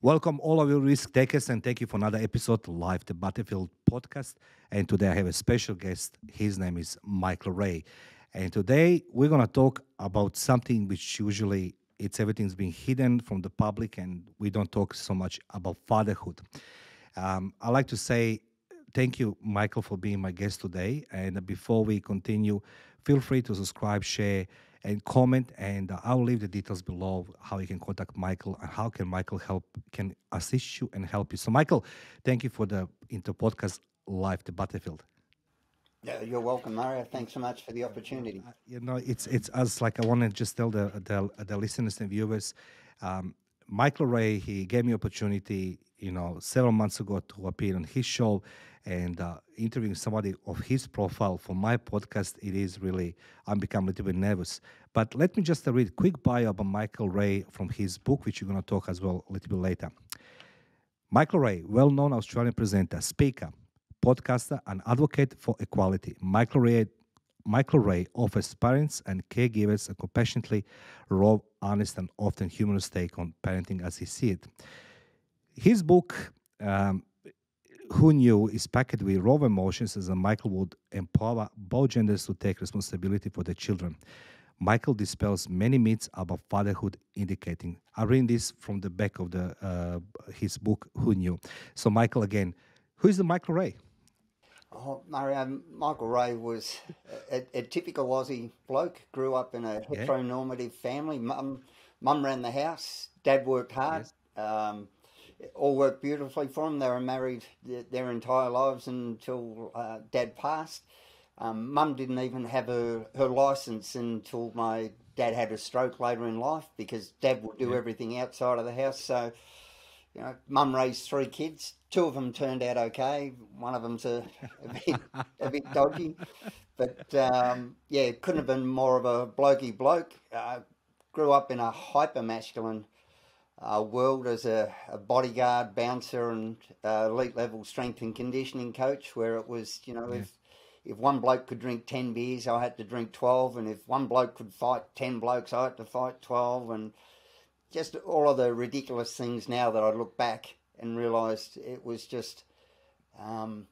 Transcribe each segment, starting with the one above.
Welcome, all of you risk takers, and thank you for another episode live the Battlefield podcast. And today I have a special guest. His name is Michael Ray, and today we're gonna talk about something which usually it's everything's being hidden from the public, and we don't talk so much about fatherhood. Um, I like to say thank you, Michael, for being my guest today. And before we continue, feel free to subscribe, share, and comment. And uh, I'll leave the details below how you can contact Michael and how can Michael help, can assist you and help you. So, Michael, thank you for the into podcast live the battlefield. Yeah, you're welcome, Mario. Thanks so much for the opportunity. Uh, you know, it's it's us like I want to just tell the the, the listeners and viewers. Um, Michael Ray, he gave me opportunity, you know, several months ago to appear on his show and uh, interviewing somebody of his profile for my podcast. It is really, I'm becoming a little bit nervous. But let me just read quick bio about Michael Ray from his book, which we're going to talk as well a little bit later. Michael Ray, well known Australian presenter, speaker, podcaster, and advocate for equality. Michael Ray Michael Ray offers parents and caregivers a compassionately raw, honest, and often humorous take on parenting as he sees it. His book, um, Who Knew, is packed with raw emotions as Michael would empower both genders to take responsibility for their children. Michael dispels many myths about fatherhood, indicating. I read this from the back of the uh, his book, Who Knew. So, Michael, again, who is the Michael Ray? Oh, Mario, Michael Ray was a, a, typical Aussie bloke. Grew up in a yeah. heteronormative family. Mum, mum ran the house. Dad worked hard. Yes. Um, all worked beautifully for them. They were married their, their entire lives until uh, Dad passed. Um, Mum didn't even have her, her license until my dad had a stroke later in life because Dad would do yeah. everything outside of the house. So you know, mum raised three kids. Two of them turned out okay. One of them's a, a bit a bit dodgy, but um, yeah, couldn't have been more of a blokey bloke. Uh, grew up in a hyper masculine uh, world as a, a, bodyguard, bouncer, and uh, elite level strength and conditioning coach, where it was you know yeah. if if one bloke could drink ten beers, I had to drink twelve, and if one bloke could fight ten blokes, I had to fight twelve, and just all of the ridiculous things now that I look back and realised it was just um,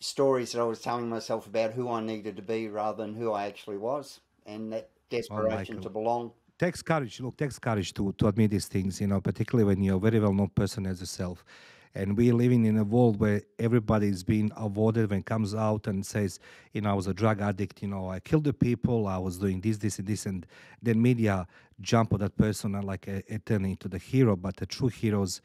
stories that I was telling myself about who I needed to be rather than who I actually was, and that desperation oh, to belong. Takes courage. Look, takes courage to to admit these things. You know, particularly when you're a very well known person as yourself. And we're living in a world where everybody is being avoided when comes out and says, you know, I was a drug addict, you know, I killed the people, I was doing this, this, and this, and then media jump on that person and like a, a turn into the hero. But the true heroes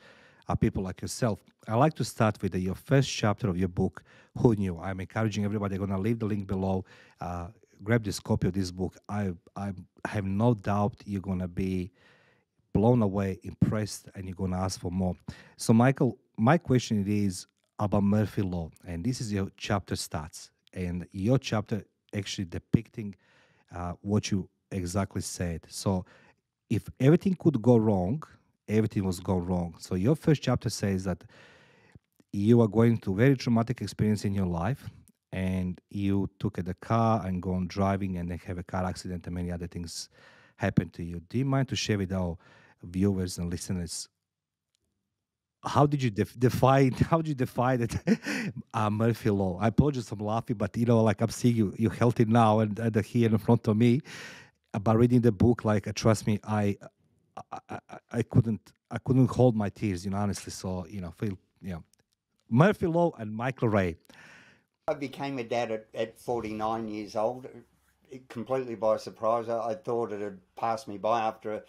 are people like yourself. I like to start with the, your first chapter of your book, Who Knew. I'm encouraging everybody. I'm going to leave the link below. Uh, grab this copy of this book. I I have no doubt you're going to be blown away, impressed, and you're going to ask for more. So, Michael, my question is about Murphy Law, and this is your chapter starts, and your chapter actually depicting uh, what you exactly said. So, if everything could go wrong, everything was gone wrong. So, your first chapter says that you are going through very traumatic experience in your life, and you took the car and go on driving, and then have a car accident, and many other things happen to you. Do you mind to share with our viewers and listeners how did you def- define how did you define it uh, murphy law i apologize i'm laughing but you know like i'm seeing you you're healthy now and, and here in front of me about reading the book like uh, trust me I, I, I couldn't i couldn't hold my tears you know honestly so you know feel you know murphy law and michael ray i became a dad at, at 49 years old completely by surprise I, I thought it had passed me by after a,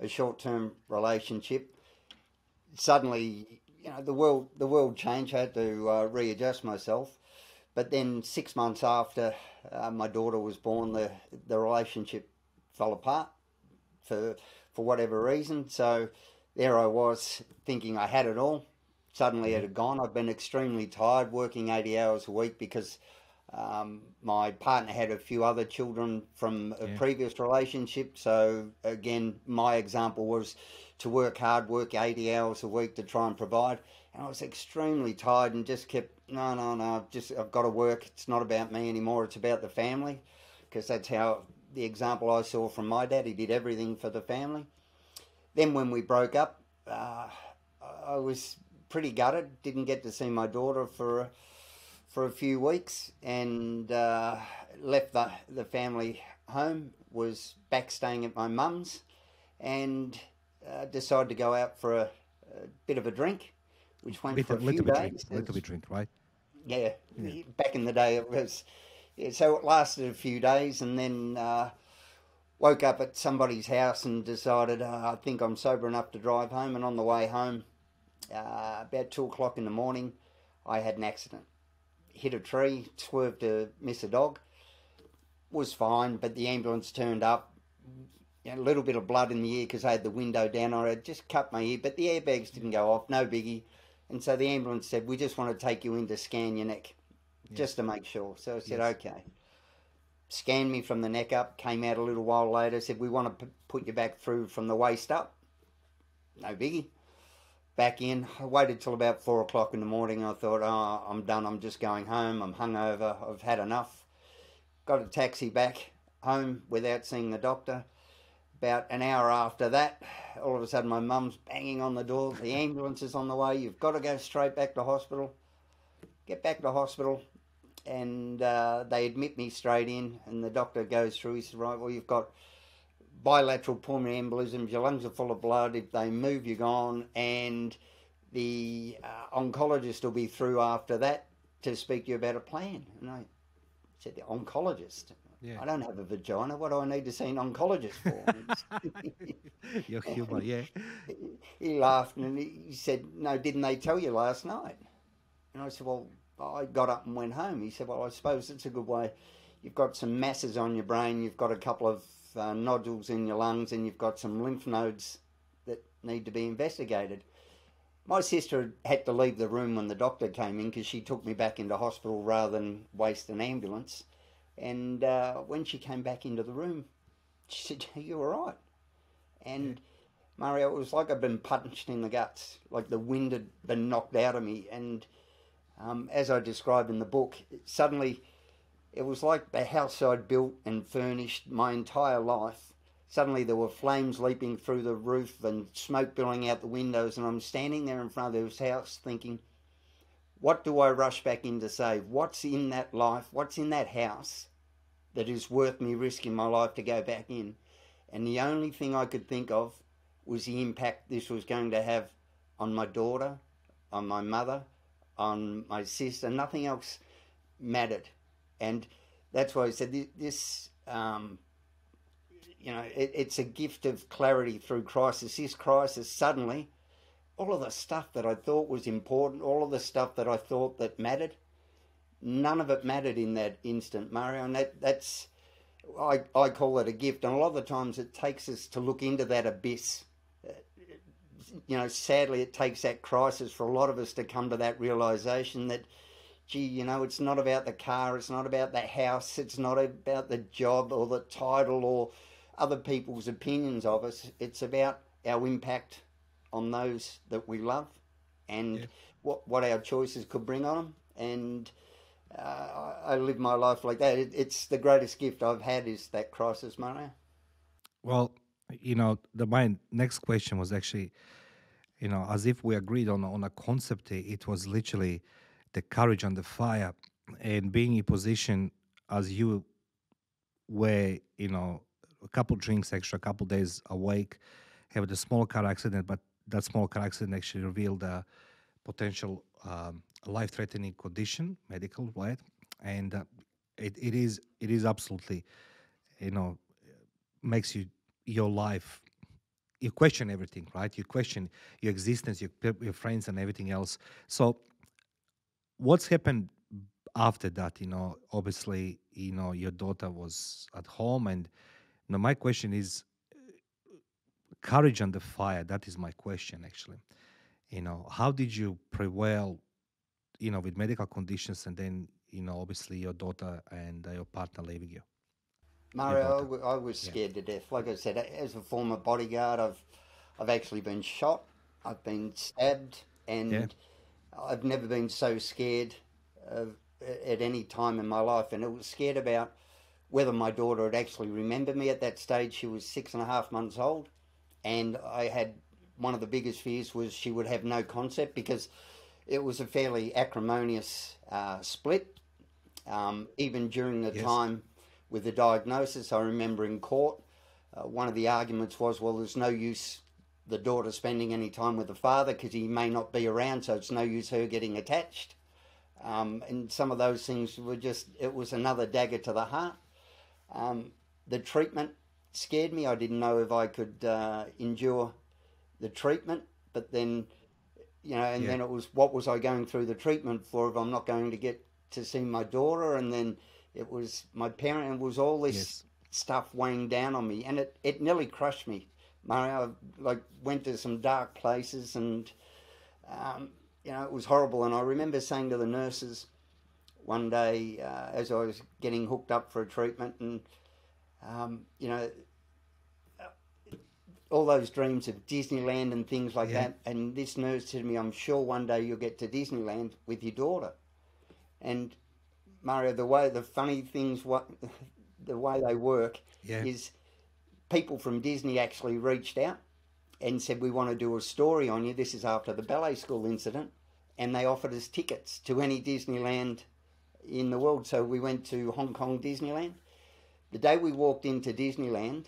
a short-term relationship suddenly, you know, the world the world changed. I had to uh, readjust myself. But then six months after uh, my daughter was born, the the relationship fell apart for for whatever reason. So there I was thinking I had it all. Suddenly it had gone. I've been extremely tired, working eighty hours a week because um, my partner had a few other children from a yeah. previous relationship. So again, my example was to work hard, work 80 hours a week to try and provide. And I was extremely tired and just kept, no, no, no, just I've got to work. It's not about me anymore. It's about the family because that's how the example I saw from my dad. He did everything for the family. Then when we broke up, uh, I was pretty gutted. Didn't get to see my daughter for for a few weeks, and uh, left the the family home. Was back staying at my mum's, and uh, decided to go out for a, a, bit of a drink, which went for a few days. Drink, little bit drink, right? Yeah, yeah, back in the day it was. Yeah, so it lasted a few days, and then uh, woke up at somebody's house and decided uh, I think I'm sober enough to drive home. And on the way home, uh, about two o'clock in the morning, I had an accident. Hit a tree, swerved to miss a dog. Was fine, but the ambulance turned up. a little bit of blood in the ear because I had the window down. I had just cut my ear, but the airbags didn't go off. No biggie. And so the ambulance said, "We just want to take you in to scan your neck, yes. just to make sure." So I said, yes. "Okay." scanned me from the neck up, came out a little while later, said, We want to p- put you back through from the waist up. No biggie. Back in. I waited till about four o'clock in the morning. I thought, Oh, I'm done. I'm just going home. I'm hungover. I've had enough. Got a taxi back home without seeing the doctor. About an hour after that, all of a sudden my mum's banging on the door. The ambulance is on the way. You've got to go straight back to hospital. Get back to hospital and uh, they admit me straight in, and the doctor goes through. He says, "Right, well, you've got bilateral pulmonary embolisms. Your lungs are full of blood. If they move, you're gone." And the uh, oncologist will be through after that to speak to you about a plan. And I said, "The oncologist." Yeah. I don't have a vagina. What do I need to see an oncologist for? Your humour, yeah. He laughed and he said, "No, didn't they tell you last night?" And I said, "Well, I got up and went home. He said, Well, I suppose it's a good way. You've got some masses on your brain, you've got a couple of uh, nodules in your lungs, and you've got some lymph nodes that need to be investigated. My sister had to leave the room when the doctor came in because she took me back into hospital rather than waste an ambulance. And uh, when she came back into the room, she said, You were right. And Mario, it was like I'd been punched in the guts, like the wind had been knocked out of me. And um, as I describe in the book, suddenly it was like the house I'd built and furnished my entire life. Suddenly there were flames leaping through the roof and smoke billowing out the windows, and I'm standing there in front of this house thinking, what do I rush back in to save? What's in that life? What's in that house that is worth me risking my life to go back in? And the only thing I could think of was the impact this was going to have on my daughter, on my mother, on my sister. Nothing else mattered, and that's why I said this. Um, you know, it, it's a gift of clarity through crisis. This crisis suddenly, all of the stuff that I thought was important, all of the stuff that I thought that mattered, none of it mattered in that instant, Mario. And that that's I I call it a gift. And a lot of the times it takes us to look into that abyss you know, sadly, it takes that crisis for a lot of us to come to that realization that, gee, you know, it's not about the car, it's not about the house, it's not about the job or the title or other people's opinions of us. It's about our impact on those that we love and yeah. what what our choices could bring on them. And uh, I live my life like that. It, it's the greatest gift I've had is that crisis, Mario. Well, you know, the my next question was actually you know, as if we agreed on on a concept. It was literally the courage and the fire, and being in position as you were, you know, a couple drinks extra, a couple days awake, have the small car accident, but that small car accident actually revealed a potential um, life-threatening condition, medical, right? And uh, it, it is it is absolutely, you know, makes you your life you question everything, right? You question your existence, your, your friends, and everything else. So, what's happened after that? You know, obviously, you know, your daughter was at home, and you my question is courage under fire. That is my question, actually. You know, how did you prevail? You know, with medical conditions, and then you know, obviously, your daughter and uh, your partner leaving you. Mario, I, I was scared yeah. to death. Like I said, as a former bodyguard, I've I've actually been shot. I've been stabbed, and yeah. I've never been so scared of, at any time in my life. And it was scared about whether my daughter would actually remember me at that stage. She was six and a half months old, and I had one of the biggest fears was she would have no concept because it was a fairly acrimonious uh, split. Um, even during the yes. time with the diagnosis, I remember in court, uh, one of the arguments was, well, there's no use the daughter spending any time with the father because he may not be around, so it's no use her getting attached. Um, and some of those things were just, it was another dagger to the heart. Um, the treatment scared me. I didn't know if I could uh, endure the treatment, but then, you know, and yeah. then it was what was I going through the treatment for if I'm not going to get to see my daughter? And then it was my parent, it was all this yes. stuff weighing down on me, and it, it nearly crushed me. Mario, I like went to some dark places, and um, you know, it was horrible. And I remember saying to the nurses one day uh, as I was getting hooked up for a treatment, and um, you know, all those dreams of Disneyland and things like yeah. that. And this nurse said to me, I'm sure one day you'll get to Disneyland with your daughter. And Mario, the way the funny things, what the way they work yeah. is people from Disney actually reached out and said, We want to do a story on you. This is after the ballet school incident. And they offered us tickets to any Disneyland in the world. So we went to Hong Kong Disneyland. The day we walked into Disneyland,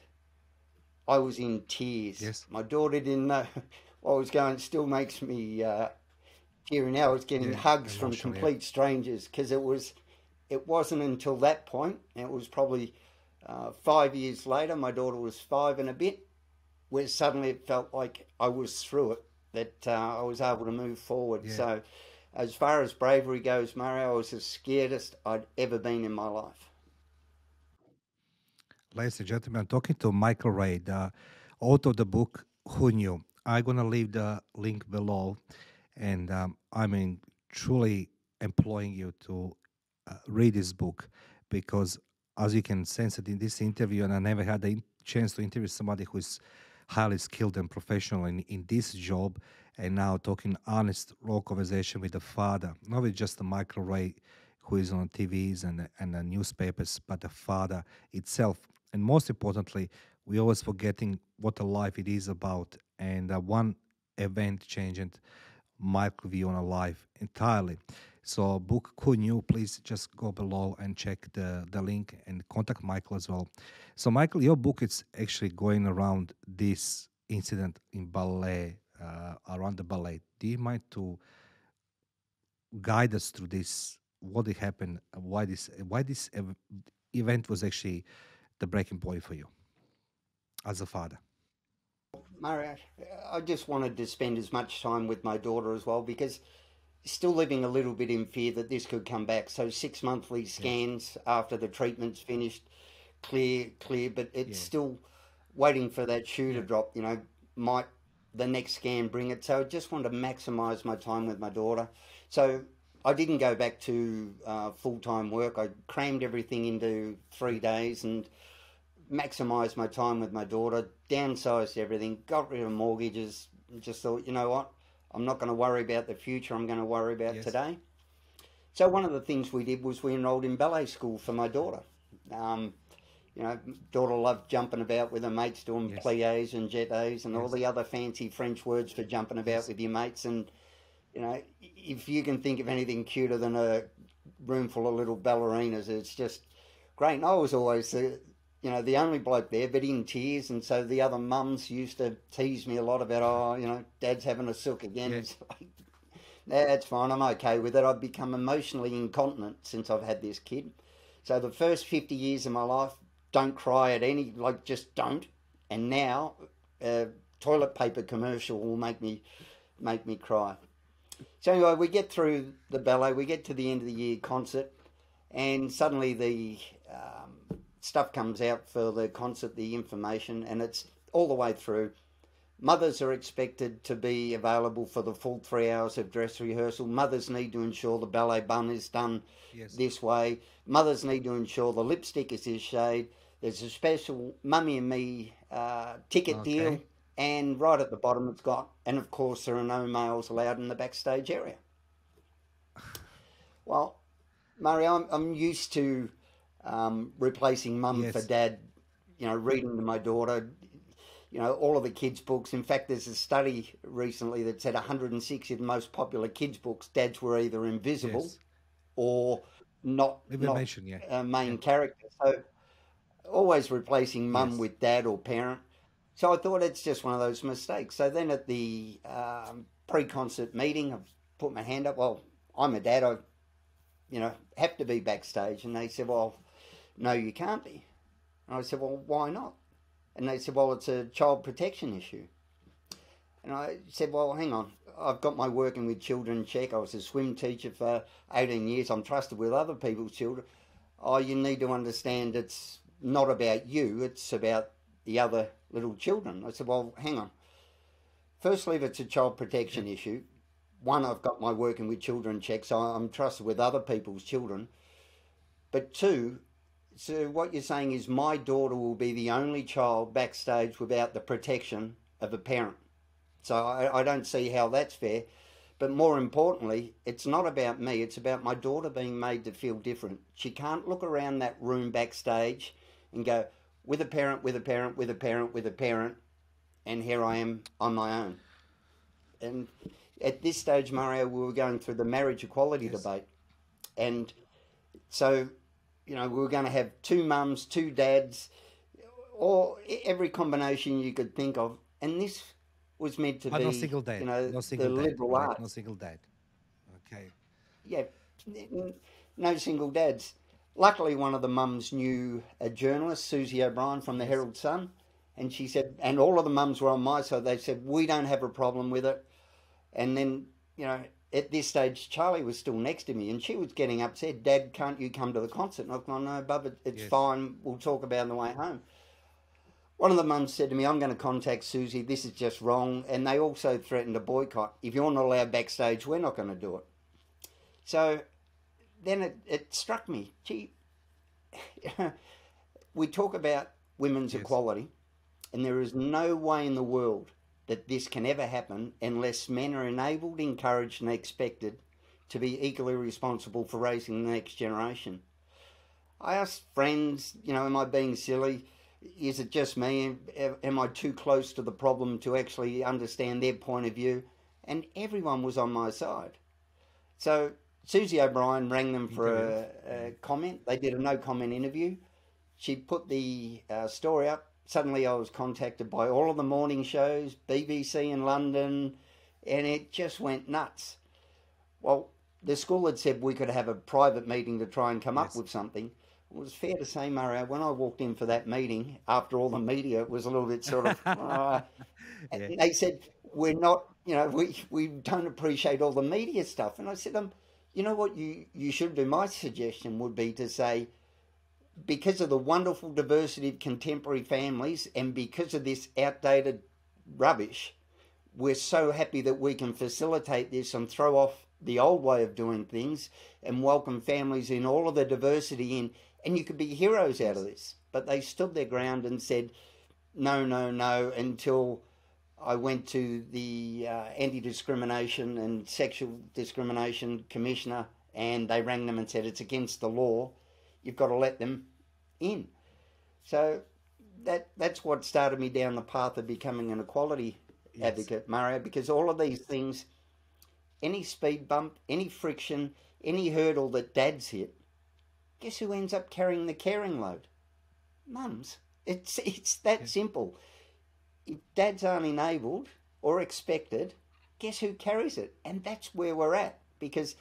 I was in tears. Yes. My daughter didn't know what was going. It still makes me uh, teary now. I was getting yeah, hugs from complete strangers because it was. It wasn't until that point. It was probably uh, five years later. My daughter was five and a bit, where suddenly it felt like I was through it. That uh, I was able to move forward. Yeah. So, as far as bravery goes, Mario, I was the scaredest I'd ever been in my life ladies and gentlemen, I'm talking to Michael Ray, the author of the book Who Knew. I'm gonna leave the link below, and um, I mean truly employing you to uh, read this book because, as you can sense it in this interview, and I never had the chance to interview somebody who is highly skilled and professional in, in this job, and now talking honest, raw conversation with the father, not with just the Michael Ray who is on TVs and and the newspapers, but the father itself and most importantly, we always forgetting what a life it is about. And uh, one event changed my view on a life entirely. So book Knew, please just go below and check the, the link and contact Michael as well. So Michael, your book is actually going around this incident in ballet, uh, around the ballet. Do you mind to guide us through this? What happened? Why this? Why this ev- event was actually the breaking point for you as a father? Mario, I just wanted to spend as much time with my daughter as well because still living a little bit in fear that this could come back. So six monthly scans after the treatment's finished, clear, clear, but it's yeah. still waiting for that shoe to drop. You know, might the next scan bring it? So I just wanted to maximise my time with my daughter. So I didn't go back to uh, full time work. I crammed everything into three days and maximised my time with my daughter, downsized everything, got rid of mortgages, just thought, you know what, I'm not going to worry about the future, I'm going to worry about yes. today. So one of the things we did was we enrolled in ballet school for my daughter. Um, you know, daughter loved jumping about with her mates, doing yes. pliés and jetés and yes. all the other fancy French words for jumping about with your mates. And you know, if you can think of anything cuter than a room full of little ballerinas, it's just great. And I was always the, you know, the only bloke there, but in tears. And so the other mums used to tease me a lot about, oh, you know, dad's having a silk again. Yes. That's fine. I'm okay with it. I've become emotionally incontinent since I've had this kid. So the first 50 years of my life, don't cry at any, like, just don't. And now, a toilet paper commercial will make me make me cry. So anyway, we get through the ballet, we get to the end of the year concert, and suddenly the um, stuff comes out for the concert, the information, and it's all the way through. Mothers are expected to be available for the full three hours of dress rehearsal. Mothers need to ensure the ballet bun is done yes. this way. Mothers need to ensure the lipstick is this shade. There's a special Mummy and Me uh, ticket okay. deal and right at the bottom it's got, and of course there are no males allowed in the backstage area. Well, Murray, I'm, I'm used to um, replacing mum yes. for dad, you know, reading to my daughter. you know, all of the kids' books. In fact, there's a study recently that said 160 of the most popular kids' books, dads were either invisible yes. or not, not yeah. uh, main yeah. character. So always replacing mum yes. with dad or parent. So I thought it's just one of those mistakes. So then at the um, pre-concert meeting, I put my hand up. Well, I'm a dad. I, you know, have to be backstage. And they said, well, no, you can't be. And I said, well, why not? And they said, well, it's a child protection issue. And I said, well, hang on. I've got my working with children check. I was a swim teacher for 18 years. I'm trusted with other people's children. Oh, you need to understand it's not about you, it's about the other little children. I said, well, hang on. Firstly, if it's a child protection issue, one, I've got my working with children check, so I'm trusted with other people's children. But two, so what you're saying is my daughter will be the only child backstage without the protection of a parent. So I, I don't see how that's fair. But more importantly, it's not about me, it's about my daughter being made to feel different. She can't look around that room backstage and go, with a parent, with a parent, with a parent, with a parent, and here I am on my own. And at this stage, Mario, we were going through the marriage equality yes. debate. And so you know, we were going to have two mums, two dads, or every combination you could think of. And this was meant to but be, no single dad. you know, no single the dad. liberal arts. No single dad. Okay. Yeah, no single dads. Luckily, one of the mums knew a journalist, Susie O'Brien from the Herald Sun, and she said, and all of the mums were on my side. They said, we don't have a problem with it. And then, you know, at this stage, Charlie was still next to me, and she was getting upset. Dad, can't you come to the concert? And I've gone, no, Bub, it's yes. fine. We'll talk about it on the way home. One of the mums said to me, I'm going to contact Susie. This is just wrong. And they also threatened a boycott. If you're not allowed backstage, we're not going to do it. So then it, it struck me, gee, we talk about women's yes. equality, and there is no way in the world that this can ever happen unless men are enabled, encouraged, and expected to be equally responsible for raising the next generation. I asked friends, you know, am I being silly? Is it just me? Am I too close to the problem to actually understand their point of view? And everyone was on my side. So Susie O'Brien rang them for a, a comment. They did a no comment interview. She put the uh, story up suddenly I was contacted by all of the morning shows, BBC in London, and it just went nuts. Well, the school had said we could have a private meeting to try and come yes. up with something. It was fair to say, Mario, when I walked in for that meeting, after all the media, it was a little bit sort of. uh, yeah. They said, we're not, you know, we, we don't appreciate all the media stuff. And I said, um, you know what you, you should do? My suggestion would be to say, because of the wonderful diversity of contemporary families and because of this outdated rubbish, we're so happy that we can facilitate this and throw off the old way of doing things and welcome families in all of the diversity in. And you could be heroes out of this. But they stood their ground and said, no, no, no, until I went to the uh, Anti Discrimination and Sexual Discrimination Commissioner and they rang them and said, it's against the law you've got to let them in. So that that's what started me down the path of becoming an equality yes. advocate, Mario, because all of these things, any speed bump, any friction, any hurdle that dads hit, guess who ends up carrying the caring load? Mums. It's it's that simple. If dads aren't enabled or expected, guess who carries it? And that's where we're at because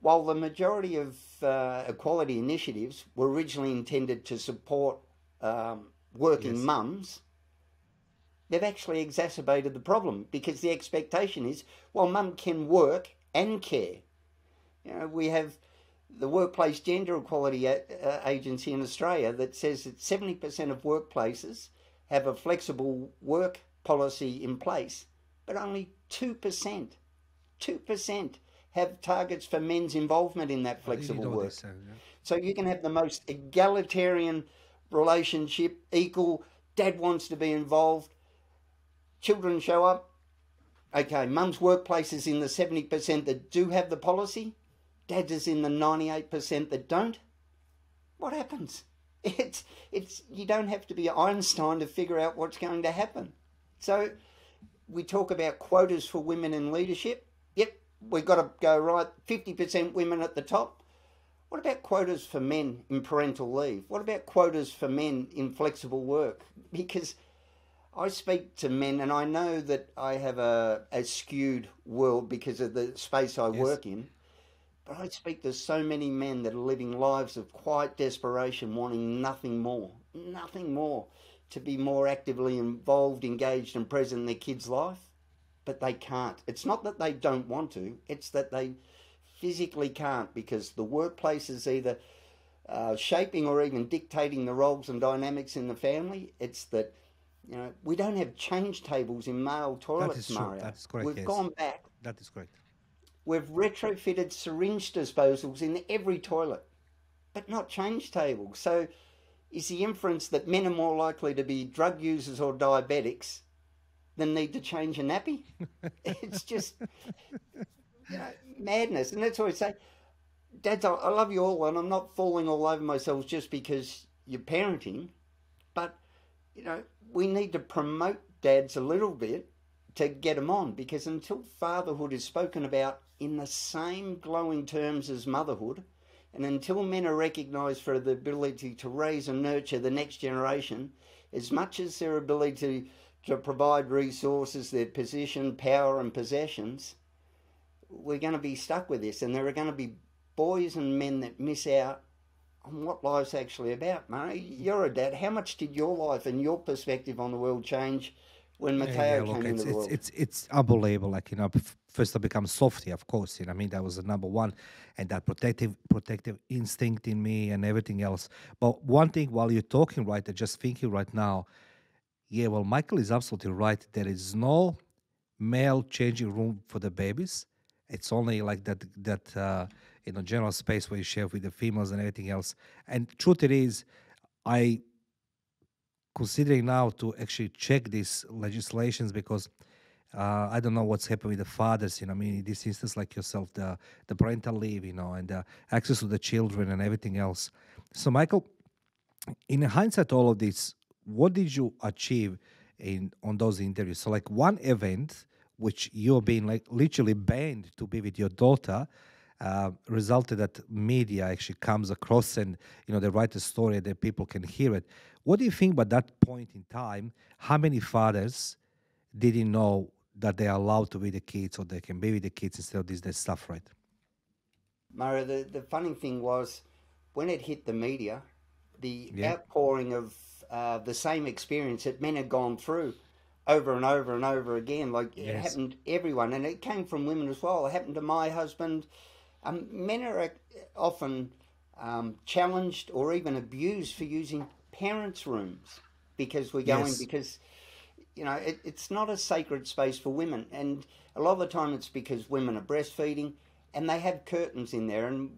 while the majority of uh, equality initiatives were originally intended to support um, working yes. mums, they've actually exacerbated the problem because the expectation is, well, mum can work and care. You know, we have the Workplace Gender Equality a- uh, Agency in Australia that says that 70% of workplaces have a flexible work policy in place, but only 2%, 2% have targets for men's involvement in that flexible work. So, yeah. so you can have the most egalitarian relationship, equal, dad wants to be involved, children show up. Okay, mum's workplace is in the 70% that do have the policy, dad's is in the 98% that don't. What happens? It's it's you don't have to be Einstein to figure out what's going to happen. So we talk about quotas for women in leadership. Yep, we've got to go right. Fifty percent women at the top. What about quotas for men in parental leave? What about quotas for men in flexible work? Because I speak to men, and I know that I have a, a skewed world because of the space I yes. work in. But I speak to so many men that are living lives of quiet desperation, wanting nothing more, nothing more to be more actively involved, engaged, and present in their kid's life. But they can't. It's not that they don't want to, it's that they physically can't because the workplace is either uh, shaping or even dictating the roles and dynamics in the family. It's that you know, we don't have change tables in male toilets, that is Mario. That is correct. We've yes. gone back. That is correct. We've retrofitted syringe disposals in every toilet, but not change tables. So, is the inference that men are more likely to be drug users or diabetics than need to change a nappy? it's just you know, madness. And that's why I say, Dads, I love you all, and I'm not falling all over myself just because you're parenting, but you know, we need to promote dads a little bit to get them on because until fatherhood is spoken about in the same glowing terms as motherhood, and until men are recognised for the ability to raise and nurture the next generation, as much as their ability to, provide resources, their position, power, and possessions, we're going to be stuck with this. And there are going to be boys and men that miss out on what life's actually about, Murray. You're a dad. How much did your life and your perspective on the world change when Matteo yeah, yeah, came into the world? It's, it's unbelievable. Like, you know, first I become softy, of course. You know, I mean, that was the number one. And that protective protective instinct in me and everything else. But one thing while you're talking, right, I'm just thinking right now, yeah, well, Michael is absolutely right. There is no male changing room for the babies. It's only like that that uh, you know general space where you share with the females and everything else. And truth it is, I considering now to actually check these legislations because uh, I don't know what's happened with the fathers. You know, I mean, in this instance, like yourself, the the parental leave, you know, and the access to the children and everything else. So, Michael, in hindsight, all of this, what did you achieve in on those interviews? So, like one event which you're being like literally banned to be with your daughter uh, resulted that media actually comes across and you know they write a story that people can hear it. What do you think about that point in time? How many fathers didn't know that they are allowed to be the kids or they can be with the kids instead of this, this stuff, right? Mara, the, the funny thing was when it hit the media, the yeah. outpouring of uh, the same experience that men had gone through over and over and over again. Like yes. it happened to everyone, and it came from women as well. It happened to my husband. Um, men are often um, challenged or even abused for using parents' rooms because we're going yes. because you know it, it's not a sacred space for women, and a lot of the time it's because women are breastfeeding and they have curtains in there. And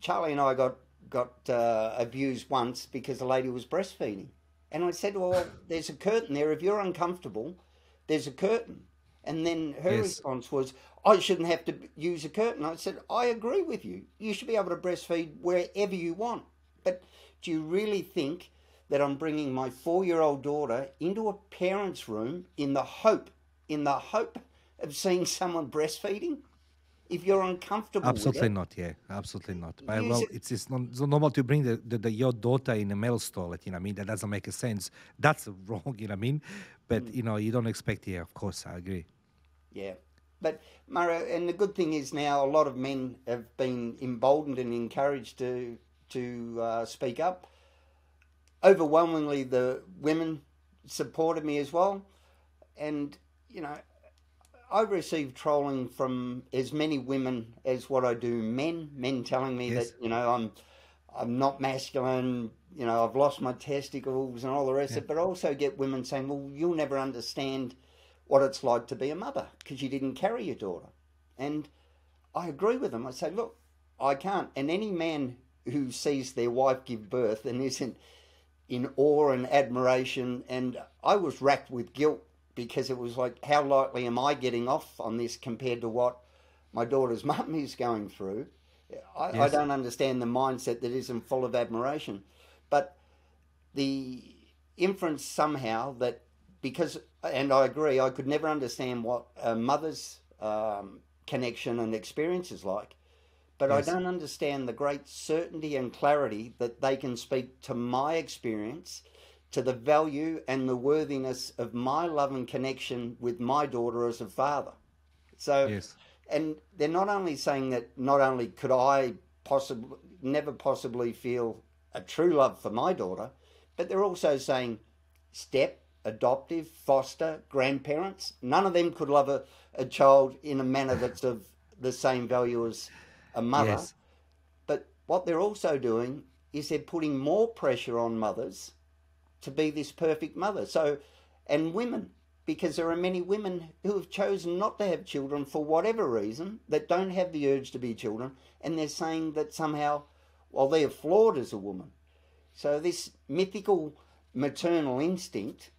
Charlie and I got got uh, abused once because the lady was breastfeeding. And I said, Well, there's a curtain there. If you're uncomfortable, there's a curtain. And then her yes. response was, I shouldn't have to use a curtain. I said, I agree with you. You should be able to breastfeed wherever you want. But do you really think that I'm bringing my four year old daughter into a parent's room in the hope, in the hope of seeing someone breastfeeding? If you're uncomfortable absolutely it, not yeah. Absolutely not. But, well it's, it's not it's normal to bring the, the, the, your daughter in a male toilet you know i mean? That doesn't make a sense. That's wrong you know what i mean? But mm. you know you don't expect yeah of course i agree. Yeah. But Mara, and the good thing is now a lot of men have been emboldened and encouraged to to uh, speak up. Overwhelmingly, the women supported me as well, and you know I receive trolling from as many women as what I do men. Men telling me yes. that you know I'm I'm not masculine. You know I've lost my testicles and all the rest yeah. of it. But I also get women saying, "Well, you'll never understand what it's like to be a mother because you didn't carry your daughter." And I agree with them. I say, "Look, I can't." And any man who sees their wife give birth and isn't in awe and admiration, and I was racked with guilt because it was like, how likely am I getting off on this compared to what my daughter's mum is going through? I, yes. I don't understand the mindset that isn't full of admiration. But the inference somehow that because, and I agree, I could never understand what a mother's um, connection and experience is like. But yes. I don't understand the great certainty and clarity that they can speak to my experience, to the value and the worthiness of my love and connection with my daughter as a father. So, yes. and they're not only saying that not only could I possibly never possibly feel a true love for my daughter, but they're also saying step, adoptive, foster, grandparents. None of them could love a, a child in a manner that's of the same value as a mother. Yes. But what they're also doing is they're putting more pressure on mothers to be this perfect mother. So, and women, because there are many women who have chosen not to have children for whatever reason, that don't have the urge to be children, and they're saying that somehow, well, they're flawed as a woman. So, this mythical maternal instinct,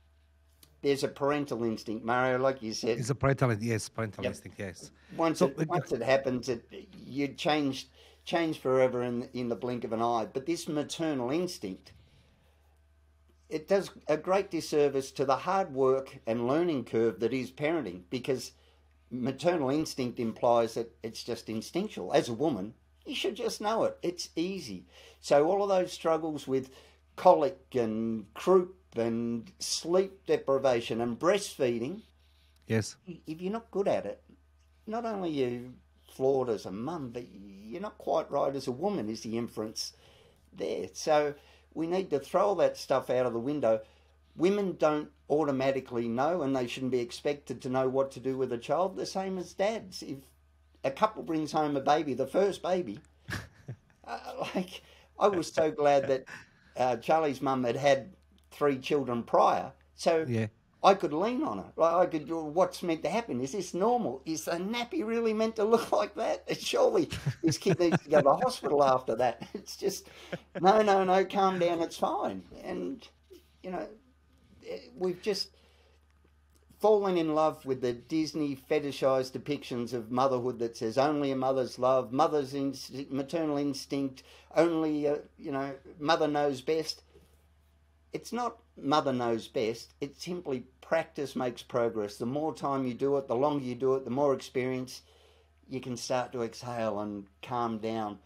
there's a parental instinct, Mario, like you said. It's a parental, yes, parental yep. instinct, yes. Once, so, it, once it happens, it, you change, change forever in, in the blink of an eye. But this maternal instinct, it does a great disservice to the hard work and learning curve that is parenting because maternal instinct implies that it's just instinctual. As a woman, you should just know it. It's easy. So all of those struggles with colic and croup and sleep deprivation and breastfeeding. Yes. If you're not good at it, not only are you flawed as a mum, but you're not quite right as a woman, is the inference there. So we need to throw all that stuff out of the window. Women don't automatically know, and they shouldn't be expected to know what to do with a child, the same as dads. If a couple brings home a baby, the first baby, uh, like, I was so glad that uh, Charlie's mum had had three children prior. So yeah. I could lean on it. Like I could. What's meant to happen? Is this normal? Is a nappy really meant to look like that? Surely this kid needs to go to the hospital after that. It's just no, no, no. Calm down. It's fine. And you know, eh, we've just fallen in love with the Disney fetishized depictions of motherhood that says only a mother's love, mother's maternal instinct, only uh, you know, mother knows best it's not mother knows best. It's simply practice makes progress. The more time you do it, the longer you do it, the more experience you can start to exhale and calm down.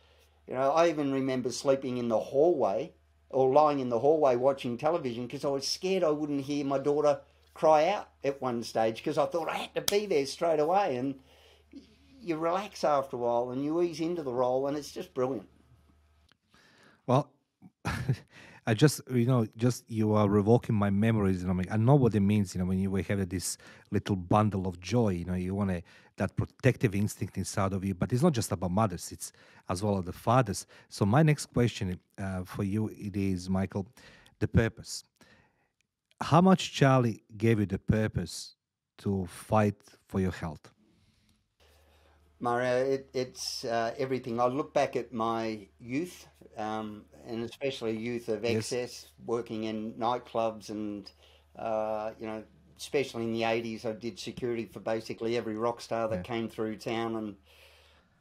You know, I even remember sleeping in the hallway or lying in the hallway watching television because I was scared I wouldn't hear my daughter cry out at one stage because I thought I had to be there straight away. And you relax after a while and you ease into the role, and it's just brilliant. Well, I just you know just you are revoking my memories. You know, I know what it means. You know, when you have this little bundle of joy. You know, you want to that protective instinct inside of you. But it's not just about mothers; it's as well as the fathers. So my next question uh, for you it is, Michael, the purpose. How much Charlie gave you the purpose to fight for your health? Mario, it, it's uh, everything. I look back at my youth, um, and especially youth of excess, yes. working in nightclubs, and uh, you know, especially in the '80s, I did security for basically every rock star that yeah. came through town, and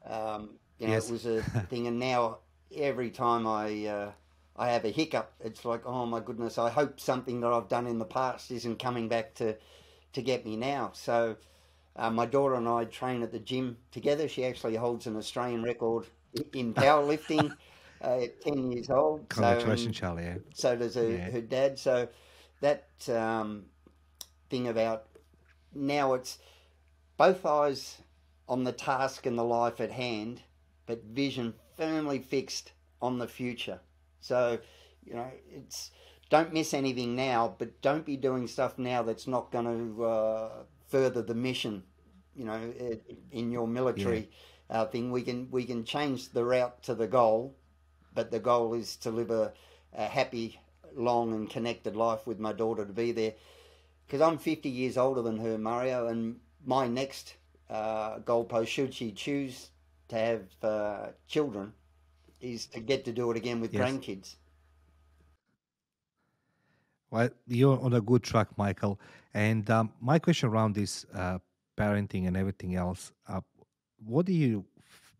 um, you know, yes. it was a thing. And now, every time I uh, I have a hiccup, it's like, oh my goodness, I hope something that I've done in the past isn't coming back to to get me now. So uh, my daughter and I train at the gym together. She actually holds an Australian record in powerlifting uh, at 10 years old. Congratulations, so, Charlie. Yeah. So does her, yeah. her dad. So that um, thing about now it's both eyes on the task and the life at hand, but vision firmly fixed on the future. So, you know, it's don't miss anything now, but don't be doing stuff now that's not going to uh, further the mission. You know, in your military yeah. uh, thing, we can we can change the route to the goal, but the goal is to live a, a happy, long, and connected life with my daughter to be there. Because I'm 50 years older than her, Mario, and my next uh, goalpost, should she choose to have uh, children, is to get to do it again with yes. grandkids. Well, you're on a good track, Michael. And um, my question around this uh, parenting and everything else, uh, what do you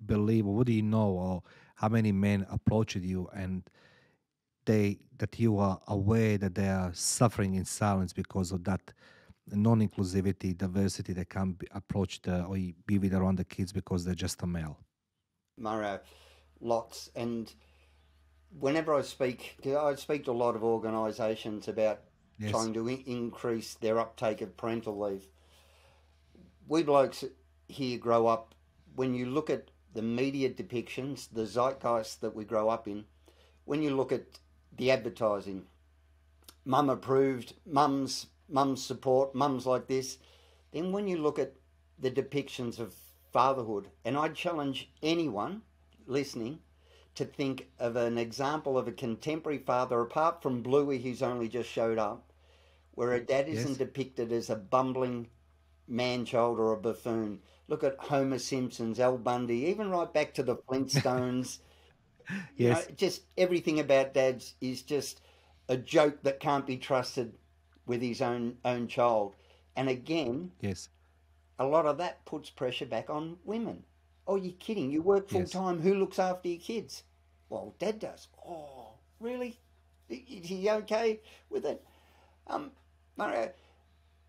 believe, or what do you know, or how many men approached you and they that you are aware that they are suffering in silence because of that non-inclusivity, diversity that can't be approached uh, or be with around the kids because they're just a male? Mara, lots. And whenever I speak, I speak to a lot of organisations about yes. trying to in- increase their uptake of parental leave. We blokes here grow up, when you look at the media depictions, the zeitgeist that we grow up in, when you look at the advertising, mum approved, mum's mum's support, mum's like this, then when you look at the depictions of fatherhood, and I challenge anyone listening to think of an example of a contemporary father, apart from Bluey, who's only just showed up, where a dad isn't yes. depicted as a bumbling man child or a buffoon. Look at Homer Simpson's, Al Bundy, even right back to the Flintstones. yes. Know, just everything about dads is just a joke that can't be trusted with his own own child. And again, yes, a lot of that puts pressure back on women. Oh, you're kidding? You work full time. Yes. Who looks after your kids? Well, dad does. Oh, really? Is he okay with it? Um,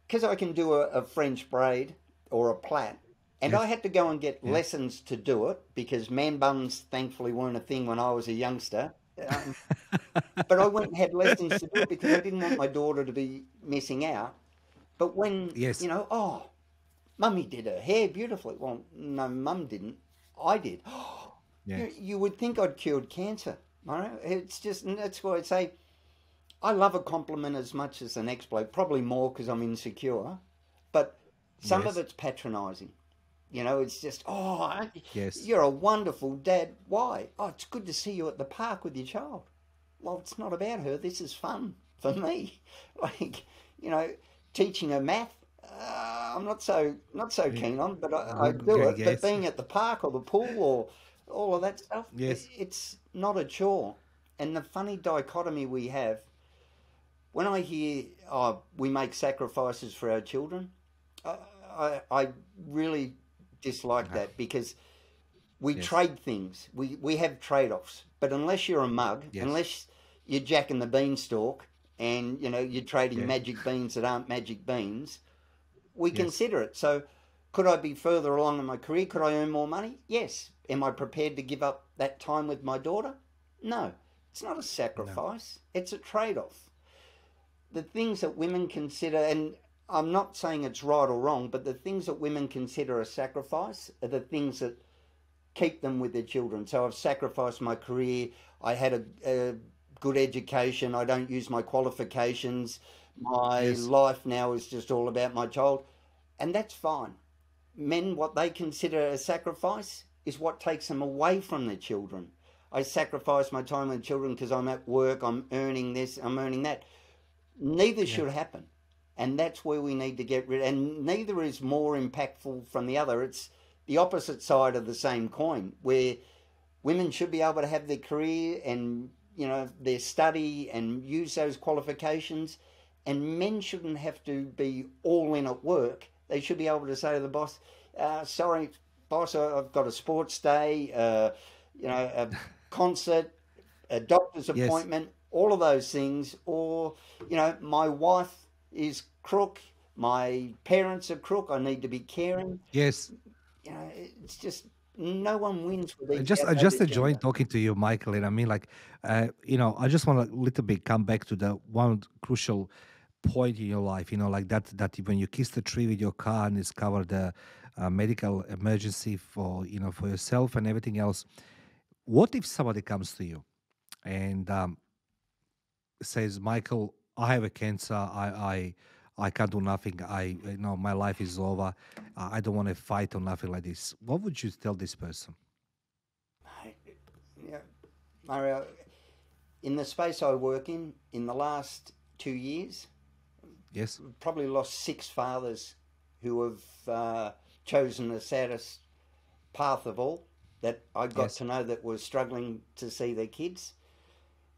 because I can do a, a, French braid or a plait, and yes. I had to go and get yes. lessons to do it because man buns thankfully weren't a thing when I was a youngster. Um, but I went and had lessons to do it because I didn't want my daughter to be missing out. But when yes. you know, oh, mummy did her hair beautifully. Well, no, mum didn't. I did. you, you, would think I'd cured cancer. Right? It's just that's why I say I love a compliment as much as an exploit. Probably more because I'm insecure, but some yes. of it's patronising. You know, it's just, oh, yes. you're a wonderful dad. Why? Oh, it's good to see you at the park with your child. Well, it's not about her. This is fun for me. Like, you know, teaching her math. Uh, I'm not so not so keen on, but I, I do it. Yes. But being at the park or the pool or all of that stuff, yes. it's not a chore. And the funny dichotomy we have, when I hear, oh, we make sacrifices for our children, I, I, I really dislike that because we yes. trade things. We we have trade offs. But unless you're a mug, yes. unless you're Jack and the Beanstalk, and you know you're trading yeah. magic beans that aren't magic beans, we yes. consider it. So, could I be further along in my career? Could I earn more money? Yes. Am I prepared to give up that time with my daughter? No. It's not a sacrifice. No. It's a trade off. The things that women consider, and I'm not saying it's right or wrong, but the things that women consider a sacrifice are the things that keep them with their children. So I've sacrificed my career. I had a, a good education. I don't use my qualifications. My yes. life now is just all about my child. And that's fine. Men, what they consider a sacrifice is what takes them away from their children. I sacrifice my time with children because I'm at work, I'm earning this, I'm earning that. Neither yeah. should happen and that's where we need to get rid. And neither is more impactful from the other. It's the opposite side of the same coin, where women should be able to have their career and you know their study and use those qualifications, and men shouldn't have to be all in at work. They should be able to say to the boss, uh, "Sorry, boss, I've got a sports day, uh, you know, a concert, a doctor's appointment." Yes. All of those things, or you know, my wife is crook. My parents are crook. I need to be caring. Yes. You know, it's just no one wins with each just I just enjoying talking to you, Michael. And I mean, like, uh, you know, I just want to a little bit come back to the one crucial point in your life. You know, like that that when you kiss the tree with your car and discover the uh, medical emergency for you know for yourself and everything else. What if somebody comes to you and um, says, Michael, I have a cancer. I I I can't do nothing. I you know my life is over. I don't want to fight or nothing like this. What would you tell this person? Yeah, Mario. In the space I work in, in the last two years, yes, probably lost six fathers who have uh, chosen the saddest path of all that I got yes. to know that were struggling to see their kids,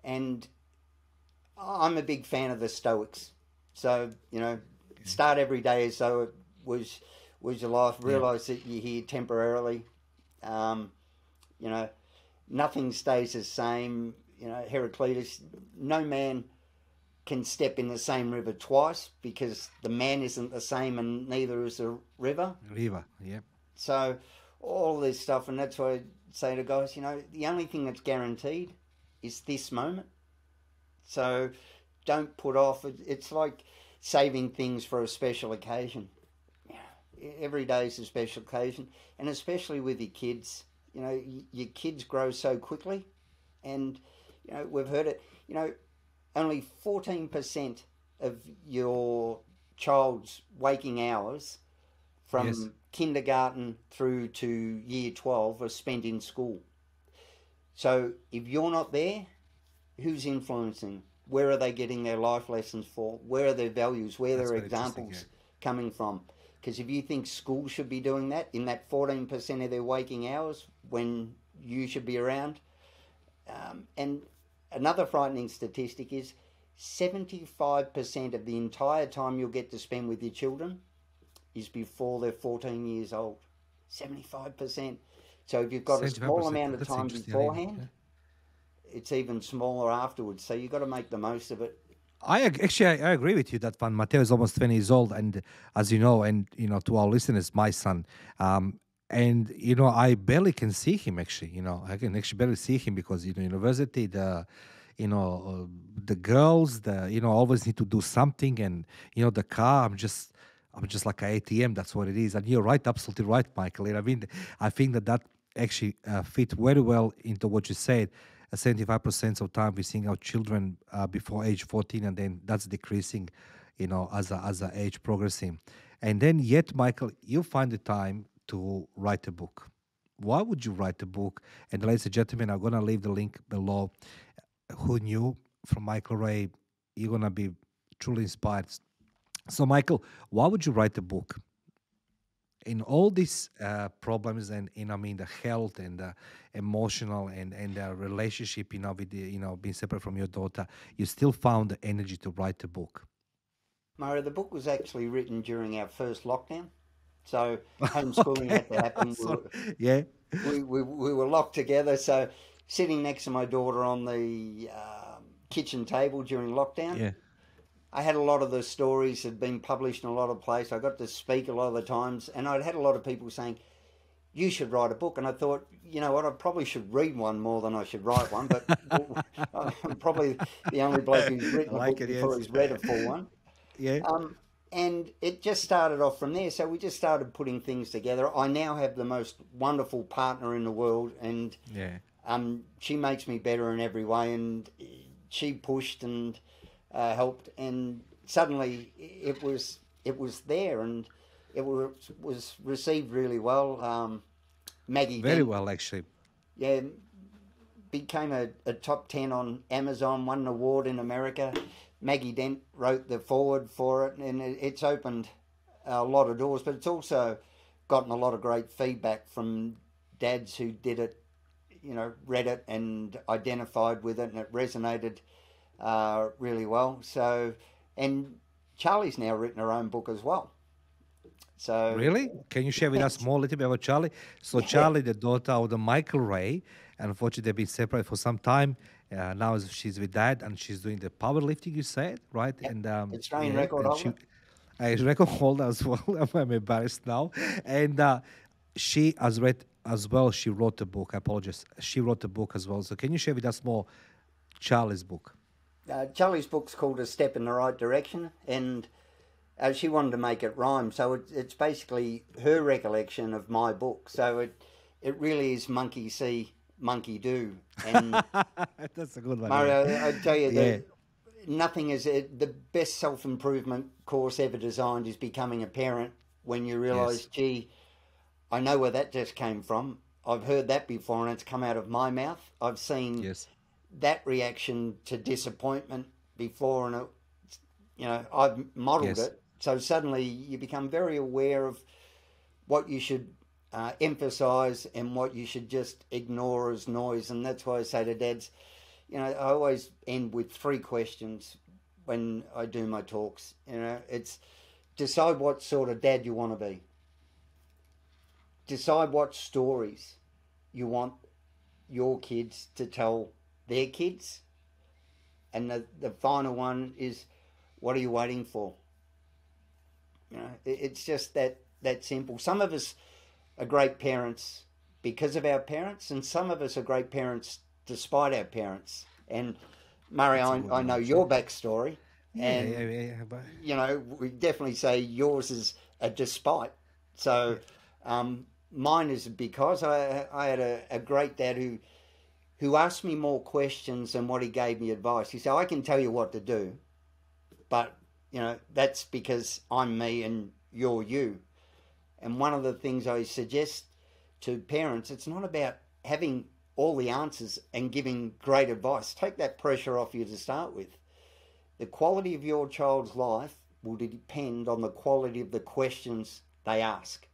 and I'm a big fan of the Stoics. So you know, start every day as though it was was your life. Realize yeah. that you're here temporarily. Um, you know, nothing stays the same. you know, Heraclitus, no man can step in the same river twice because the man isn't the same and neither is the river. River, yeah. So all this stuff, and that's why I say to guys, you know, the only thing that's guaranteed is this moment. So don't put off. It's like saving things for a special occasion. Every day is a special occasion, and especially with your kids. You know, your kids grow so quickly, and you know we've heard it. You know, only fourteen percent of your child's waking hours from yes. kindergarten through to year 12 are spent in school. So if you're not there, who's influencing? Where are they getting their life lessons for? Where are their values? Where are their examples yeah. coming from? Because if you think school should be doing that in that 14% of their waking hours when you should be around, um, and another frightening statistic is 75% of the entire time you'll get to spend with your children is before they're 14 years old. 75%. So if you've got a small amount of time beforehand. It's even smaller afterwards. So you've got to make the most of it. I actually I, agree with you that one. Matteo is almost 20 years old, and as you know, and you know, to our listeners, my son, um, and you know, I barely can see him. Actually, you know, I can actually barely see him because you know, university, the you know, uh, the girls, the you know, always need to do something, and you know, the car. I'm just I'm just like an ATM. That's what it is. And you're right, absolutely right, Michael. And I mean, I think that that actually uh, fit very well into what you said. Uh, 75% of time we're seeing our children uh, before age 14, and then that's decreasing, you know, as a, as a age progressing. And then yet, Michael, you find the time to write a book. Why would you write a book? And ladies and gentlemen, I'm gonna leave the link below. Who knew from Michael Ray? You're gonna be truly inspired so, Michael, why would you write a book? In all these uh, problems and in I mean the health and the emotional and and the relationship, you know, with the, you know being separate from your daughter, you still found the energy to write a book. Mario, the book was actually written during our first lockdown, so homeschooling had to happen. we were, yeah, we, we, we were locked together. So sitting next to my daughter on the uh, kitchen table during lockdown. Yeah I had a lot of the stories had been published in a lot of places. I got to speak a lot of the times, and I'd had a lot of people saying, "You should write a book." And I thought, you know what, I probably should read one more than I should write one. But I'm probably the only bloke who's written like a book it, before yes. he's read a full one. Yeah. Um, and it just started off from there. So we just started putting things together. I now have the most wonderful partner in the world, and yeah, um, she makes me better in every way. And she pushed and uh, helped, and suddenly it was it was there, and it was was received really well. Um, Maggie very well actually. Yeah, became a, a top ten on Amazon, won an award in America. Maggie Dent wrote the foreword for it, and it, it's opened a lot of doors. But it's also gotten a lot of great feedback from dads who did it, you know, read it and identified with it, and it resonated uh, really well. So, and Charlie's now written her own book as well. So really, can you share with us more a little bit about Charlie? So yeah. Charlie, the daughter of the Michael Ray, and unfortunately they've been separated for some time. Uh, now she's with dad, and she's doing the powerlifting. You said right, yeah. and um, Australian yeah, record holder. She, uh, record holder as well. I'm embarrassed now, and uh, she has read as well. She wrote a book. I apologize. She wrote a book as well. So can you share with us more Charlie's book? Uh, Charlie's book's called A Step in the Right Direction, and uh, she wanted to make it rhyme. So it, it's basically her recollection of my book. So it it really is monkey see, monkey do. And that's a good one. Mario, yeah. I tell you, yeah. nothing is it, the best self improvement course ever designed is becoming a parent. When you realise, yes. gee, I know where that just came from. I've heard that before, and it's come out of my mouth. I've seen yes that reaction to disappointment before, and it, you know I've modelled yes. it. So suddenly you become very aware of what you should uh, emphasise and what you should just ignore as noise. And that's why I say to dads, you know, I always end with three questions when I do my talks. You know, it's decide what sort of dad you want to be. Decide what stories you want your kids to tell their kids. And the, the final one is, what are you waiting for? You know, it, it's just that that simple. Some of us are great parents because of our parents, and some of us are great parents despite our parents. And Mario, I, I, know your backstory, and yeah, yeah, yeah, you know we definitely say yours is a despite. So um, mine is because I I had a, a great dad who who asked me more questions than what he gave me advice. He said, I can tell you what to do, but you know, that's because I'm me and you're you. And one of the things I suggest to parents, it's not about having all the answers and giving great advice. Take that pressure off you to start with. The quality of your child's life will depend on the quality of the questions they ask.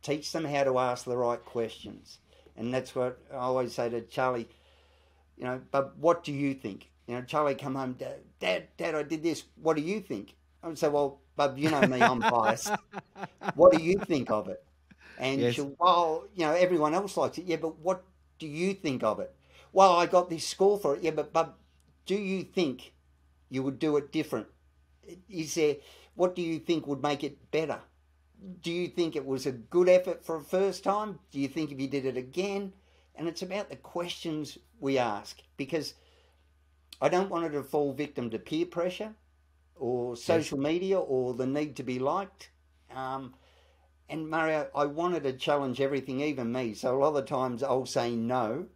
Teach them how to ask the right questions. And that's what I always say to Charlie, you know, but what do you think? You know, Charlie come home, Dad, Dad, Dad, I did this. What do you think? I would say, well, Bub, you know me, I'm biased. what do you think of it? And yes. she'll, well, you know, everyone else likes it. Yeah, but what do you think of it? Well, I got this score for it. Yeah, but Bub, do you think you would do it different? Is there, what do you think would make it better? Do you think it was a good effort for a first time? Do you think if you did it again? And it's about the questions we ask because I don't want her to fall victim to peer pressure or social yes. media or the need to be liked. Um, and Mario, I wanted to challenge everything, even me. So a lot of times I'll say no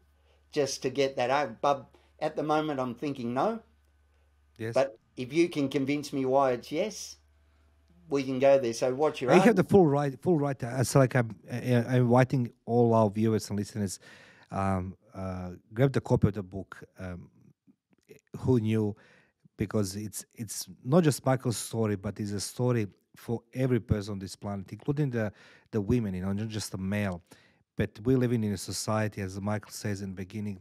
just to get that out. But at the moment, I'm thinking no. Yes. But if you can convince me why it's yes, we can go there. So what's your? You have the full right, full right. To, it's like I'm, I'm inviting all our viewers and listeners. Um, uh, grab the copy of the book. Um, who knew? Because it's it's not just Michael's story, but it's a story for every person on this planet, including the the women. You know, not just the male. But we're living in a society, as Michael says in the beginning,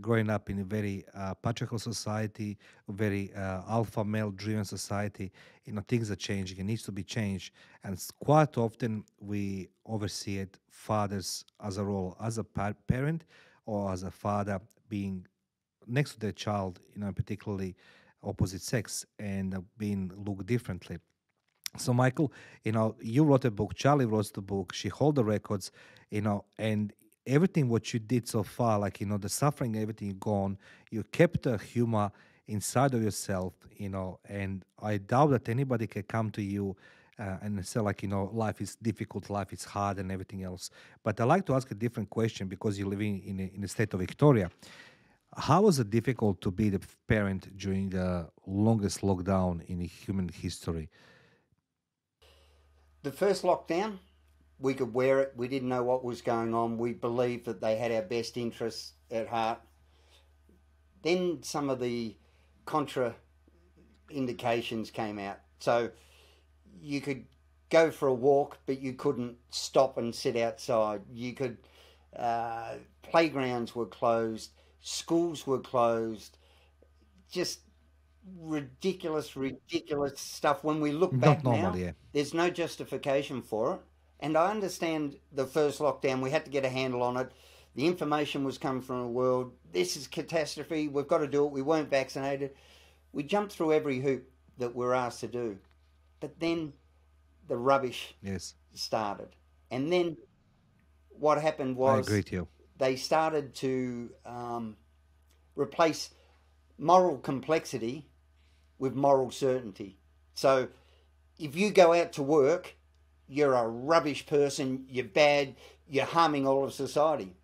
growing up in a very uh, patriarchal society, very uh, alpha male driven society, you know, things are changing. It needs to be changed. And quite often we oversee it, fathers as a role, as a par- parent or as a father being next to their child, you know, particularly opposite sex and uh, being looked differently. So, Michael, you know, you wrote a book, Charlie wrote the book, she hold the records, you know, and everything what you did so far, like you know, the suffering, everything gone, you kept the humor inside of yourself, you know, and I doubt that anybody can come to you uh, and say like you know life is difficult life is hard and everything else but i like to ask a different question because you're living in in the state of victoria how was it difficult to be the parent during the longest lockdown in human history the first lockdown we could wear it. We didn't know what was going on. We believed that they had our best interests at heart. Then some of the contra indications came out. So you could go for a walk, but you couldn't stop and sit outside. You could, uh, playgrounds were closed, schools were closed, just ridiculous, ridiculous stuff. When we look back normal, now, yeah. there's no justification for it. And I understand the first lockdown, we had to get a handle on it. The information was coming from the world. This is catastrophe. We've got to do it. We weren't vaccinated. We jumped through every hoop that we're asked to do. But then the rubbish yes. started. And then what happened was I agree to you. they started to um, replace moral complexity with moral certainty. So if you go out to work you're a rubbish person, you're bad, you're harming all of society.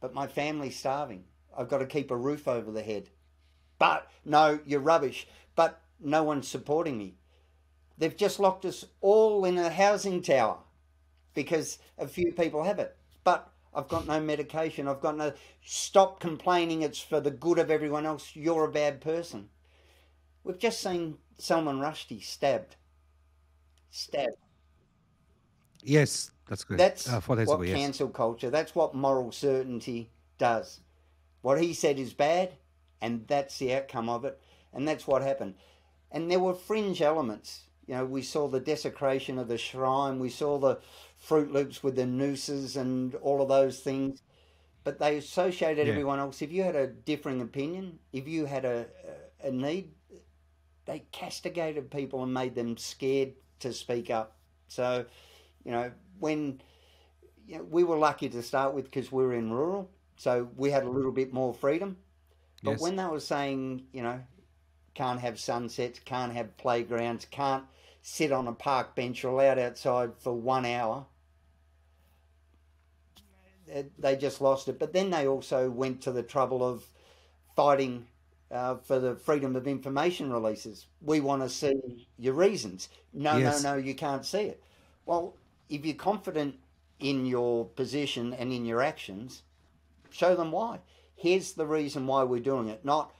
But my family's starving. I've got to keep a roof over the head. But no, you're rubbish. But no one's supporting me. They've just locked us all in a housing tower because a few people have it. But I've got no medication. I've got no. Stop complaining. It's for the good of everyone else. You're a bad person. We've just seen Salman Rushdie stabbed. Stabbed. Yes, that's good. That's uh, what yes. cancel culture. That's what moral certainty does. What he said is bad, and that's the outcome of it, and that's what happened. And there were fringe elements. You know, we saw the desecration of the shrine. We saw the Fruit Loops with the nooses and all of those things. but they associated yeah. everyone else. If you had a differing opinion, if you had a, a, need, they castigated people and made them scared to speak up. So, you know, when you know, we were lucky to start with because we were in rural, so we had a little bit more freedom. But yes. when they were saying, you know, can't have sunsets, can't have playgrounds, can't sit on a park bench or allowed outside for one hour, they just lost it. But then they also went to the trouble of fighting uh, for the freedom of information releases. We want to see your reasons. No, yes. no, no, you can't see it. Well, if you're confident in your position and in your actions, show them why. Here's the reason why we're doing it. Not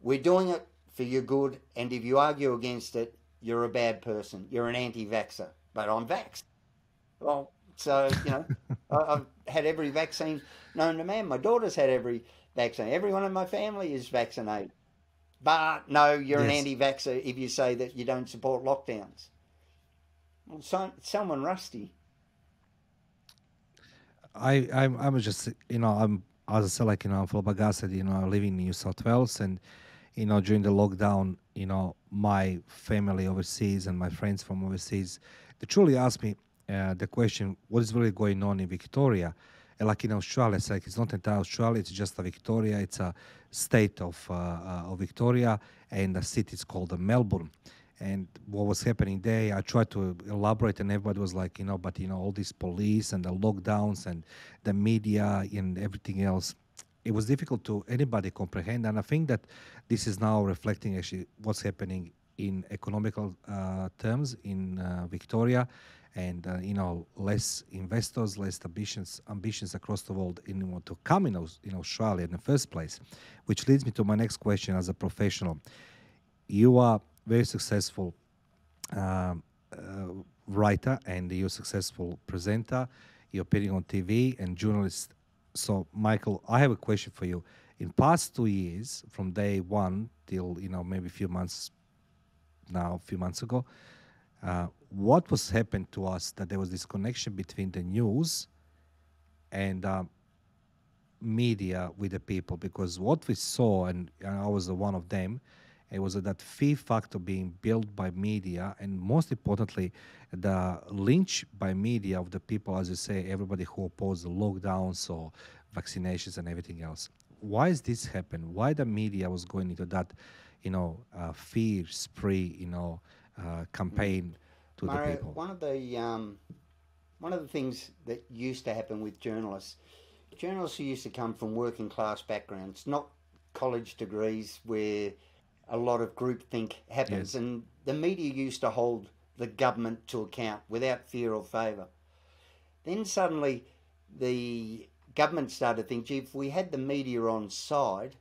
we're doing it for your good, and if you argue against it, you're a bad person. You're an anti-vaxxer. But I'm vaxxed. Well, so you know, I've had every vaccine known to man. My daughter's had every vaccine. Everyone in my family is vaccinated. But no, you're yes. an anti-vaxxer if you say that you don't support lockdowns. Well, so, someone rusty. I I'm, I'm just you know I'm as I said like you know for Bagasa you know living in New South Wales and you know during the lockdown you know my family overseas and my friends from overseas they truly asked me uh, the question what is really going on in Victoria? And like in Australia it's like it's not entire Australia it's just a Victoria it's a state of uh, uh, of Victoria and the city is called Melbourne. And what was happening there i tried to elaborate and everybody was like you know but you know all these police and the lockdowns and the media and everything else it was difficult to anybody comprehend and i think that this is now reflecting actually what's happening in economical uh, terms in uh, victoria and uh, you know less investors less ambitions ambitions across the world in to come in, in australia in the first place which leads me to my next question as a professional you are very successful um, uh, writer and you're successful presenter. You're appearing on TV and journalist. So, Michael, I have a question for you. In past two years, from day one till you know maybe a few months now, a few months ago, uh, what was happened to us that there was this connection between the news and uh, media with the people? Because what we saw, and, and I was one of them, it was that fear factor being built by media, and most importantly, the lynch by media of the people, as you say, everybody who opposed the lockdowns or vaccinations and everything else. Why is this happen? Why the media was going into that, you know, uh, fear spree, you know, uh, campaign to Mario, the people? One of the um, one of the things that used to happen with journalists, journalists who used to come from working class backgrounds, not college degrees where a lot of groupthink happens. Yes. And the media used to hold the government to account without fear or favour. Then suddenly the government started to think, gee, if we had the media on side,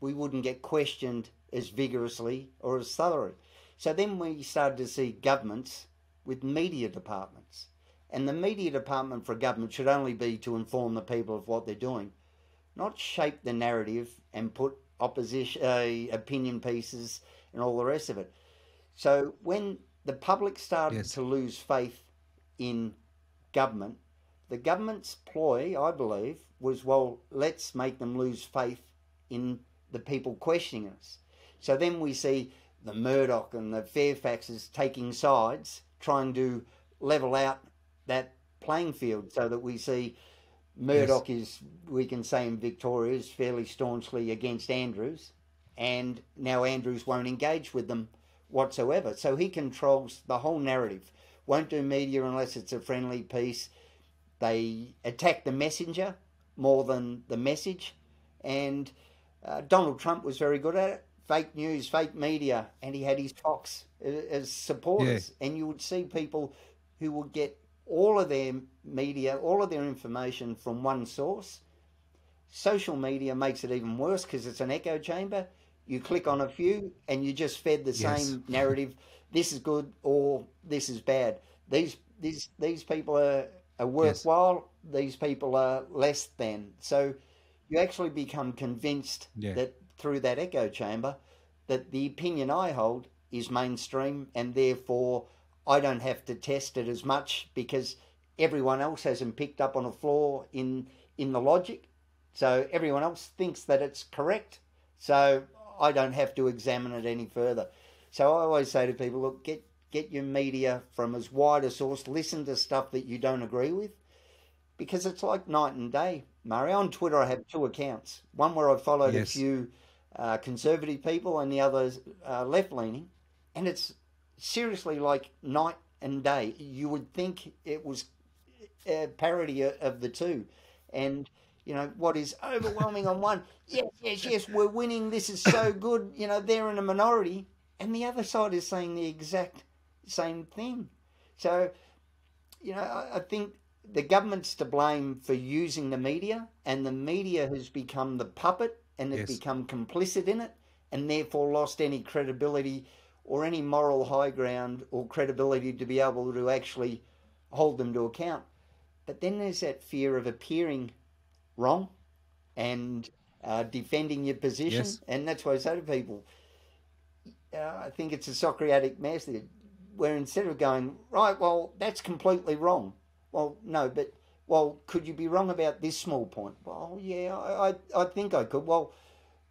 we wouldn't get questioned as vigorously or as thoroughly. So then we started to see governments with media departments. And the media department for a government should only be to inform the people of what they're doing, not shape the narrative and put opposition uh, opinion pieces and all the rest of it. So when the public started yes. to lose faith in government, the government's ploy, I believe, was well, let's make them lose faith in the people questioning us. So then we see the Murdoch and the Fairfaxes taking sides, trying to level out that playing field so that we see Murdoch yes. is, we can say in Victoria, is fairly staunchly against Andrews, and now Andrews won't engage with them whatsoever. So he controls the whole narrative. Won't do media unless it's a friendly piece. They attack the messenger more than the message. And uh, Donald Trump was very good at it. Fake news, fake media, and he had his Fox as supporters. Yeah. And you would see people who would get all of their media, all of their information from one source. Social media makes it even worse because it's an echo chamber. You click on a few and you just fed the yes. same narrative. This is good or this is bad. These these these people are, are worthwhile. Yes. These people are less than. So you actually become convinced yeah. that through that echo chamber that the opinion I hold is mainstream and therefore I don't have to test it as much because everyone else hasn't picked up on a flaw in in the logic. So everyone else thinks that it's correct. So I don't have to examine it any further. So I always say to people, look, get get your media from as wide a source. Listen to stuff that you don't agree with, because it's like night and day. Mario on Twitter, I have two accounts. One where I followed yes. a few uh, conservative people, and the other uh, left leaning, and it's seriously like night and day. You would think it was a parody of the two, and you know what is overwhelming on one. Yes, yes, yes, we're winning. This is so good. You know they're in a minority, and the other side is saying the exact same thing. So, you know, I, I think the government's to blame for using the media, and the media has become the puppet and has yes. become complicit in it, and therefore lost any credibility or any moral high ground or credibility to be able to actually hold them to account. But then there's that fear of appearing wrong and uh, defending your position. Yes. And that's why I say to people, uh, I think it's a Socratic method where instead of going, right, well, that's completely wrong. Well, no, but, well, could you be wrong about this small point? Well, yeah, I, I, I think I could. Well,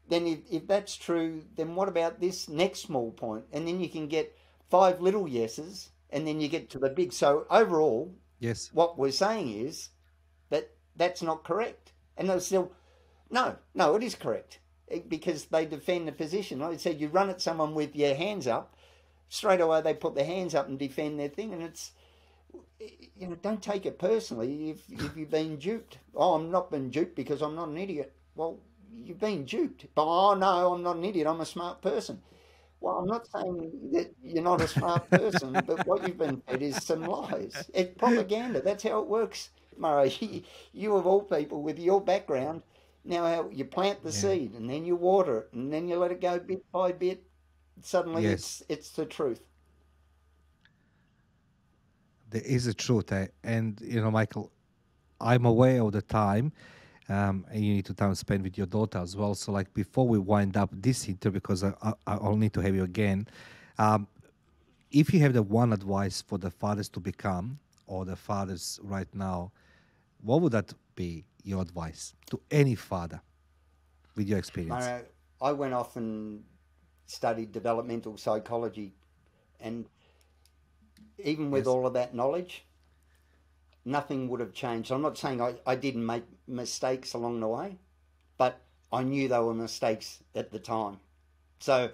then if, if that's true, then what about this next small point? And then you can get five little yeses and then you get to the big. So overall, yes, what we're saying is that that's not correct. And they're still, no, no, it is correct because they defend the position. Like I said, you run at someone with your hands up, straight away they put their hands up and defend their thing. And it's, you know, don't take it personally if, if you've been duped. Oh, I'm not been duped because I'm not an idiot. Well, you've been duped. But, oh, no, I'm not an idiot. I'm a smart person. Well, I'm not saying that you're not a smart person, but what you've been fed is some lies. It's propaganda. That's how it works. Mario, you of all people, with your background, now you plant the yeah. seed and then you water it and then you let it go bit by bit. Suddenly, yes. it's it's the truth. There is a truth, eh? and you know, Michael, I'm aware of the time um, and you need to time spend with your daughter as well. So, like before we wind up this interview, because I, I, will need to have you again. Um, if you have the one advice for the fathers to become, or the fathers right now, what would that be? Your advice to any father, with your experience. I, I went off and studied developmental psychology, and even with yes. all of that knowledge, nothing would have changed. I'm not saying I, I didn't make mistakes along the way, but I knew they were mistakes at the time. So